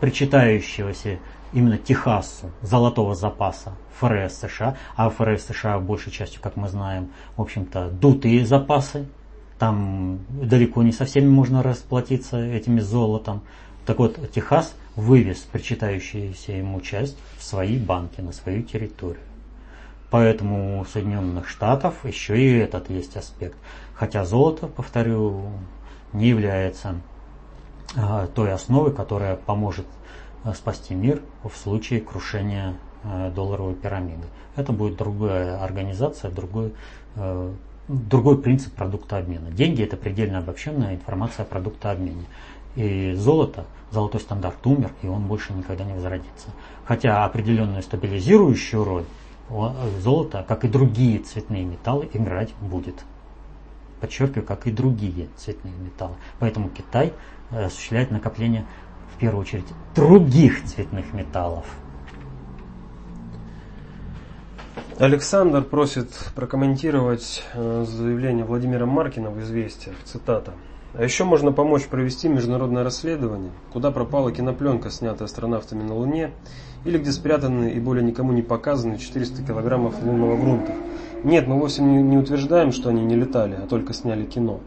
причитающегося именно Техасу золотого запаса ФРС США, а ФРС США большей частью, как мы знаем, в общем-то, дутые запасы, там далеко не со всеми можно расплатиться этими золотом. Так вот, Техас вывез причитающуюся ему часть в свои банки, на свою территорию. Поэтому у Соединенных Штатов еще и этот есть аспект. Хотя золото, повторю, не является а, той основой, которая поможет а, спасти мир в случае крушения а, долларовой пирамиды. Это будет другая организация, другой другой принцип продукта обмена. Деньги это предельно обобщенная информация о продуктообмене. И золото, золотой стандарт умер, и он больше никогда не возродится. Хотя определенную стабилизирующую роль золото, как и другие цветные металлы, играть будет. Подчеркиваю, как и другие цветные металлы. Поэтому Китай э, осуществляет накопление в первую очередь других цветных металлов – Александр просит прокомментировать э, заявление Владимира Маркина в «Известиях». Цитата. А еще можно помочь провести международное расследование, куда пропала кинопленка, снятая астронавтами на Луне, или где спрятаны и более никому не показаны 400 килограммов лунного грунта. Нет, мы вовсе не утверждаем, что они не летали, а только сняли кино.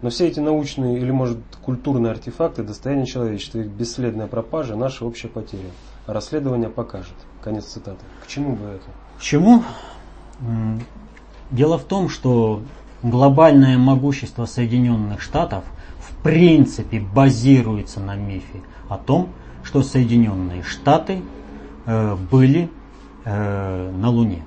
Но все эти научные или, может, культурные артефакты – достояние человечества, их бесследная пропажа – наша общая потеря. А расследование покажет. Конец цитаты. К чему бы это? Чему? Дело в том, что глобальное могущество Соединенных Штатов в принципе базируется на мифе о том, что Соединенные Штаты э, были э, на Луне.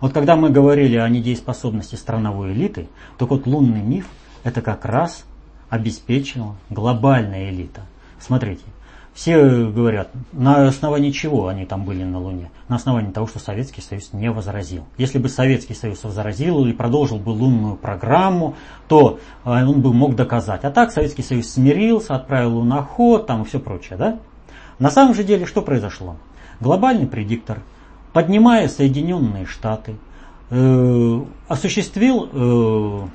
Вот когда мы говорили о недееспособности страновой элиты, то вот лунный миф это как раз обеспечила глобальная элита. Смотрите, все говорят, на основании чего они там были на Луне? На основании того, что Советский Союз не возразил. Если бы Советский Союз возразил или продолжил бы лунную программу, то э, он бы мог доказать. А так Советский Союз смирился, отправил луноход там и все прочее. Да? На самом же деле что произошло? Глобальный предиктор, поднимая Соединенные Штаты, э, осуществил э,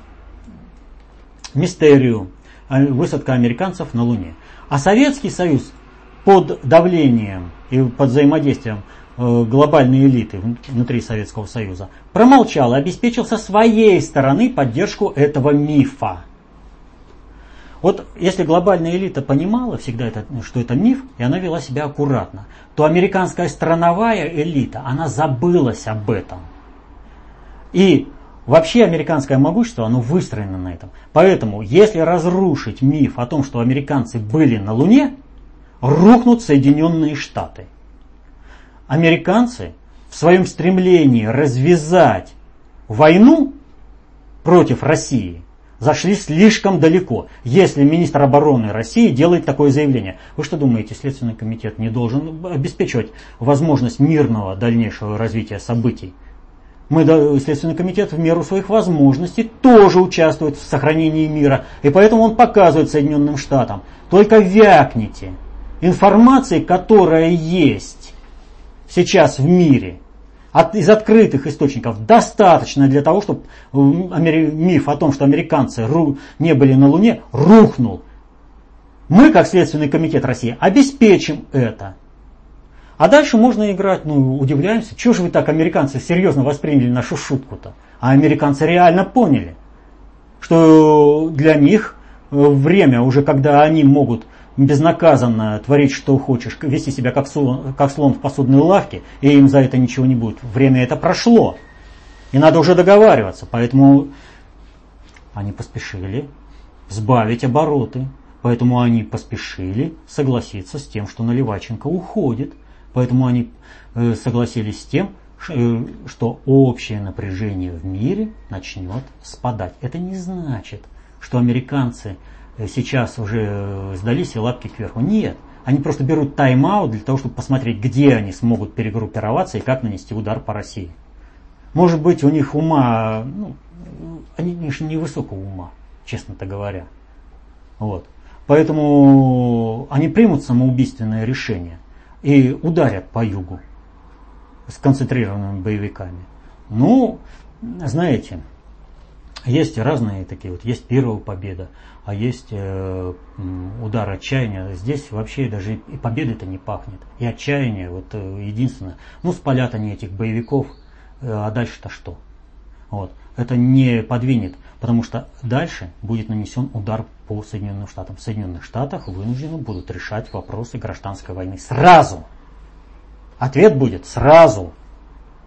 мистерию э, высадка американцев на Луне. А Советский Союз под давлением и под взаимодействием э, глобальной элиты внутри Советского Союза промолчал и обеспечил со своей стороны поддержку этого мифа. Вот если глобальная элита понимала всегда, это, что это миф, и она вела себя аккуратно, то американская страновая элита, она забылась об этом. И вообще американское могущество, оно выстроено на этом. Поэтому, если разрушить миф о том, что американцы были на Луне, рухнут Соединенные Штаты. Американцы в своем стремлении развязать войну против России зашли слишком далеко, если министр обороны России делает такое заявление. Вы что думаете, Следственный комитет не должен обеспечивать возможность мирного дальнейшего развития событий? Мы, Следственный комитет, в меру своих возможностей тоже участвует в сохранении мира. И поэтому он показывает Соединенным Штатам, только вякните – информации, которая есть сейчас в мире, от, из открытых источников, достаточно для того, чтобы миф о том, что американцы ру, не были на Луне, рухнул. Мы, как Следственный комитет России, обеспечим это. А дальше можно играть, ну, удивляемся, чего же вы так, американцы, серьезно восприняли нашу шутку-то? А американцы реально поняли, что для них э, время уже, когда они могут безнаказанно творить, что хочешь, вести себя как слон, как слон в посудной лавке, и им за это ничего не будет. Время это прошло. И надо уже договариваться. Поэтому они поспешили сбавить обороты. Поэтому они поспешили согласиться с тем, что Наливаченко уходит. Поэтому они э, согласились с тем, э, что общее напряжение в мире начнет спадать. Это не значит, что американцы сейчас уже э, сдались и лапки кверху. Нет. Они просто берут тайм-аут для того, чтобы посмотреть, где они смогут перегруппироваться и как нанести удар по России. Может быть, у них ума, ну, они, конечно, невысокого ума, честно-то говоря. Вот. Поэтому они примут самоубийственное решение и ударят по югу с концентрированными боевиками. Ну, знаете, есть разные такие вот, есть первая победа, а есть э, удар отчаяния. Здесь вообще даже и победы-то не пахнет. И отчаяние, вот э, единственное, ну спалят они этих боевиков, э, а дальше-то что? Вот. Это не подвинет, потому что дальше будет нанесен удар по Соединенным Штатам. В Соединенных Штатах вынуждены будут решать вопросы гражданской войны сразу. Ответ будет сразу.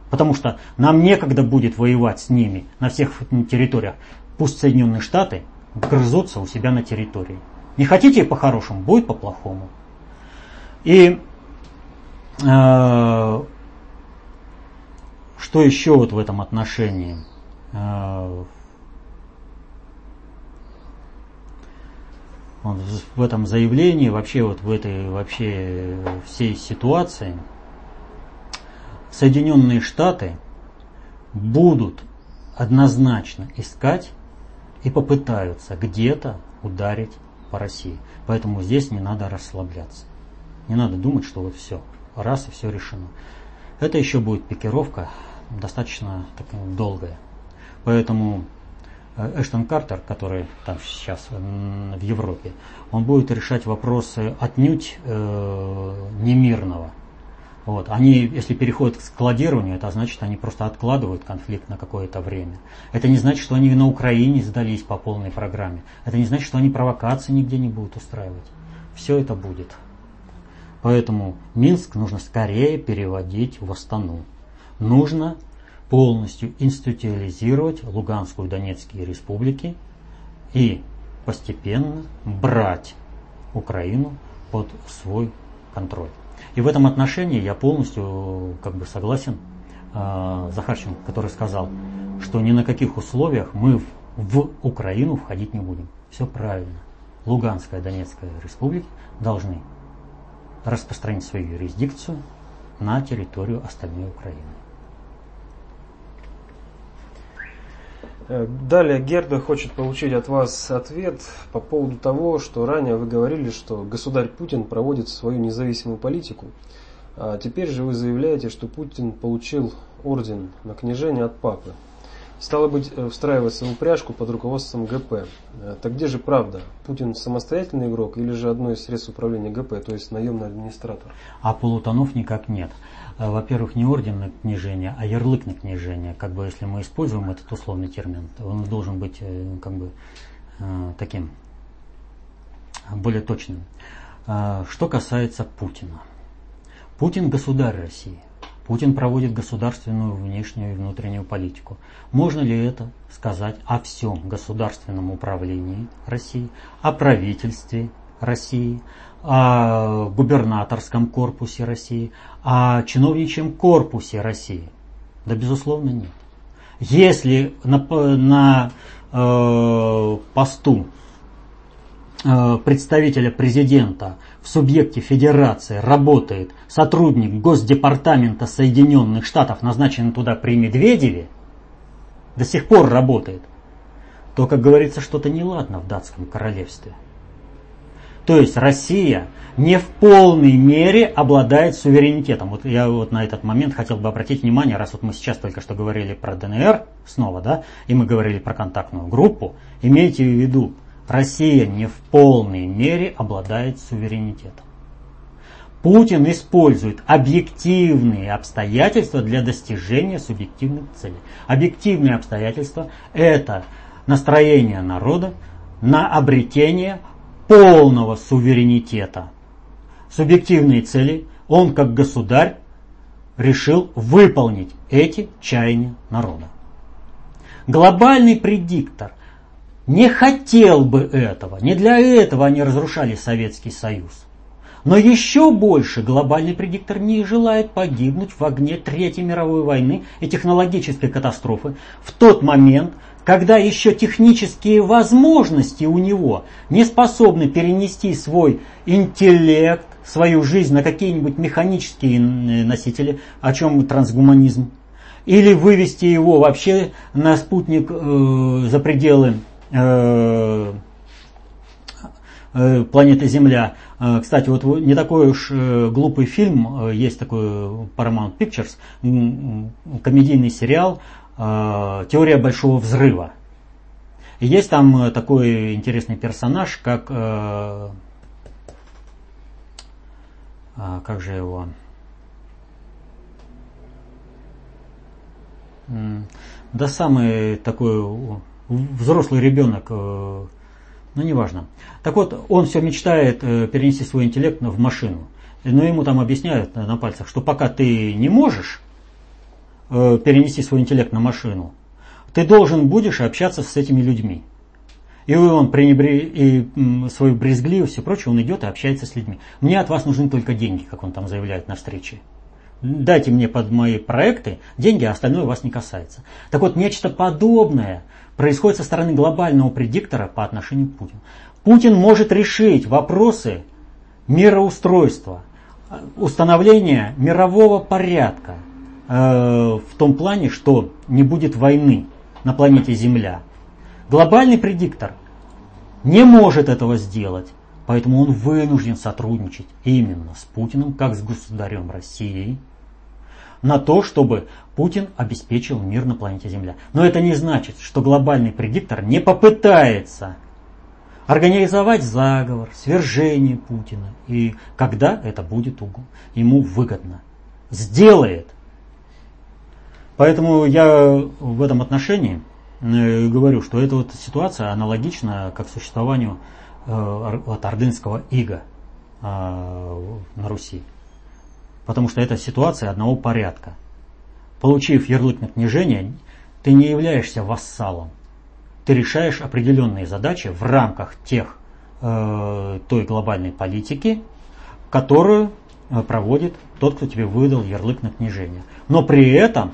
Потому что нам некогда будет воевать с ними на всех территориях. Пусть Соединенные Штаты грызутся у себя на территории. Не хотите по-хорошему, будет по-плохому. И э, что еще вот в этом отношении? Э, в этом заявлении, вообще вот в этой вообще всей ситуации – Соединенные Штаты будут однозначно искать и попытаются где-то ударить по России. Поэтому здесь не надо расслабляться. Не надо думать, что вот все, раз и все решено. Это еще будет пикировка достаточно такая долгая. Поэтому э, Эштон Картер, который там сейчас в Европе, он будет решать вопросы отнюдь э, немирного вот. Они, если переходят к складированию, это значит, они просто откладывают конфликт на какое-то время. Это не значит, что они на Украине сдались по полной программе. Это не значит, что они провокации нигде не будут устраивать. Все это будет. Поэтому Минск нужно скорее переводить в Астану. Нужно полностью институализировать Луганскую и Донецкие республики и постепенно брать Украину под свой контроль. И в этом отношении я полностью как бы согласен э, Захарченко, который сказал, что ни на каких условиях мы в, в Украину входить не будем. Все правильно. Луганская и Донецкая республики должны распространить свою юрисдикцию на территорию остальной Украины. Далее Герда хочет получить от вас ответ по поводу того, что ранее вы говорили, что государь Путин проводит свою независимую политику. А теперь же вы заявляете, что Путин получил орден на княжение от папы. Стало быть, э, встраиваться в упряжку под руководством ГП. Э, так где же правда? Путин самостоятельный игрок или же одно из средств управления ГП, то есть наемный администратор? А полутонов никак нет. Э, во-первых, не орден на княжение, а ярлык на княжение. Как бы, если мы используем этот условный термин, то он должен быть как бы таким более точным. Что касается Путина. Путин государь России. Путин проводит государственную внешнюю и внутреннюю политику. Можно ли это сказать о всем государственном управлении России, о правительстве России, о губернаторском корпусе России, о чиновничьем корпусе России? Да, безусловно, нет. Если на, на э, посту э, представителя президента субъекте федерации работает сотрудник Госдепартамента Соединенных Штатов, назначенный туда при Медведеве, до сих пор работает, то, как говорится, что-то неладно в датском королевстве. То есть Россия не в полной мере обладает суверенитетом. Вот я вот на этот момент хотел бы обратить внимание, раз вот мы сейчас только что говорили про ДНР снова, да, и мы говорили про контактную группу, имейте в виду, Россия не в полной мере обладает суверенитетом. Путин использует объективные обстоятельства для достижения субъективных целей. Объективные обстоятельства – это настроение народа на обретение полного суверенитета. Субъективные цели он как государь решил выполнить эти чаяния народа. Глобальный предиктор не хотел бы этого. Не для этого они разрушали Советский Союз. Но еще больше глобальный предиктор не желает погибнуть в огне Третьей мировой войны и технологической катастрофы в тот момент, когда еще технические возможности у него не способны перенести свой интеллект, свою жизнь на какие-нибудь механические носители, о чем трансгуманизм, или вывести его вообще на спутник э, за пределы Э, э, планеты Земля. Э, кстати, вот не такой уж глупый фильм, есть такой Paramount Pictures, комедийный сериал «Теория большого взрыва». И есть там такой интересный персонаж, как... Как же его... Да самый такой взрослый ребенок, э, ну неважно. Так вот, он все мечтает э, перенести свой интеллект в машину. Но ему там объясняют на пальцах, что пока ты не можешь э, перенести свой интеллект на машину, ты должен будешь общаться с этими людьми. И он пренебре... и свою брезгливость и прочее, он идет и общается с людьми. Мне от вас нужны только деньги, как он там заявляет на встрече. Дайте мне под мои проекты деньги, а остальное вас не касается. Так вот, нечто подобное происходит со стороны глобального предиктора по отношению к Путину. Путин может решить вопросы мироустройства, установления мирового порядка э, в том плане, что не будет войны на планете Земля. Глобальный предиктор не может этого сделать, поэтому он вынужден сотрудничать именно с Путиным, как с государем России, на то, чтобы Путин обеспечил мир на планете Земля. Но это не значит, что глобальный предиктор не попытается организовать заговор, свержение Путина. И когда это будет ему выгодно. Сделает. Поэтому я в этом отношении э, говорю, что эта вот ситуация аналогична как существованию э, вот, ордынского ига э, на Руси. Потому что это ситуация одного порядка. получив ярлык на княжение, ты не являешься вассалом. Ты решаешь определенные задачи в рамках тех, э, той глобальной политики, которую э, проводит тот, кто тебе выдал ярлык на княжение. Но при этом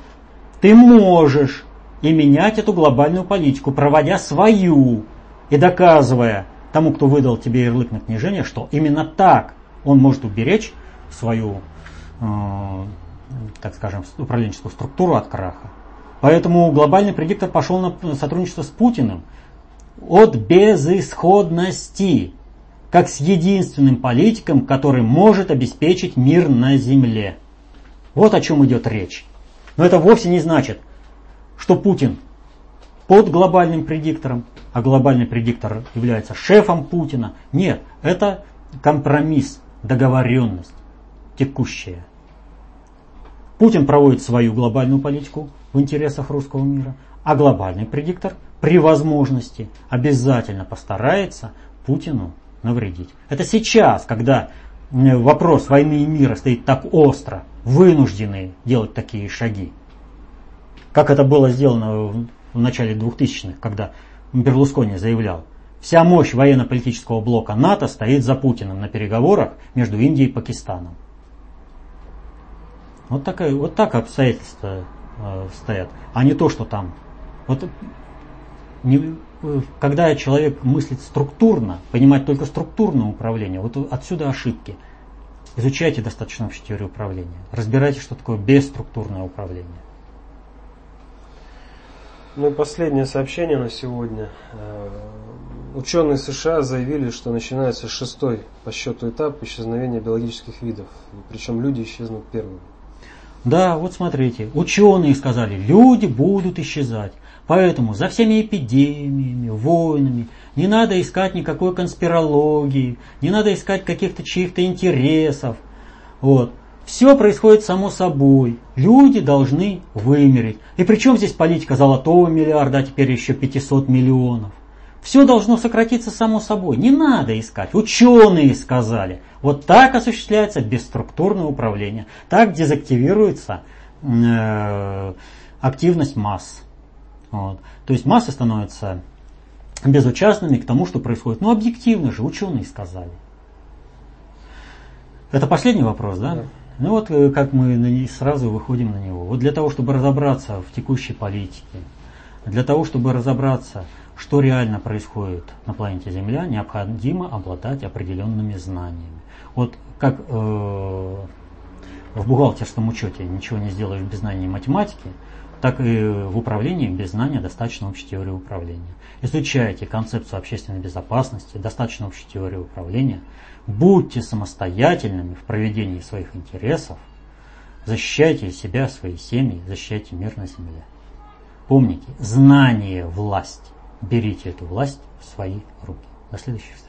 ты можешь и менять эту глобальную политику, проводя свою и доказывая тому, кто выдал тебе ярлык на княжение, что именно так он может уберечь свою, так скажем, управленческую структуру от краха. Поэтому глобальный предиктор пошел на сотрудничество с Путиным от безысходности, как с единственным политиком, который может обеспечить мир на Земле. Вот о чем идет речь. Но это вовсе не значит, что Путин под глобальным предиктором, а глобальный предиктор является шефом Путина. Нет, это компромисс, договоренность текущая. Путин проводит свою глобальную политику в интересах русского мира, а глобальный предиктор при возможности обязательно постарается Путину навредить. Это сейчас, когда вопрос войны и мира стоит так остро, вынуждены делать такие шаги. Как это было сделано в начале 2000-х, когда Берлускони заявлял, вся мощь военно-политического блока НАТО стоит за Путиным на переговорах между Индией и Пакистаном. Вот, такая, вот так обстоятельства э, стоят, а не то, что там. Вот, не, когда человек мыслит структурно, понимать только структурное управление, вот отсюда ошибки. Изучайте достаточно общую теорию управления. Разбирайте, что такое бесструктурное управление. Ну и последнее сообщение на сегодня. Э, ученые США заявили, что начинается шестой по счету этап исчезновения биологических видов. Причем люди исчезнут первыми. Да, вот смотрите, ученые сказали, люди будут исчезать. Поэтому за всеми эпидемиями, войнами не надо искать никакой конспирологии, не надо искать каких-то чьих-то интересов. Вот. Все происходит само собой. Люди должны вымереть. И причем здесь политика золотого миллиарда, а теперь еще 500 миллионов. Все должно сократиться само собой. Не надо искать. Ученые сказали. Вот так осуществляется бесструктурное управление. Так дезактивируется э, активность масс. Вот. То есть массы становятся безучастными к тому, что происходит. Ну, объективно же, ученые сказали. Это последний вопрос, да? да. Ну вот э, как мы сразу выходим на него. Вот для того, чтобы разобраться в текущей политике, для того, чтобы разобраться, что реально происходит на планете Земля, необходимо обладать определенными знаниями. Вот как э, в бухгалтерском учете ничего не сделаешь без знания математики, так и в управлении без знания достаточно общей теории управления. Изучайте концепцию общественной безопасности, достаточно общей теории управления – Будьте самостоятельными в проведении своих интересов, защищайте себя, свои семьи, защищайте мир на земле. Помните, знание – власть. Берите эту власть в свои руки. До следующих встреч.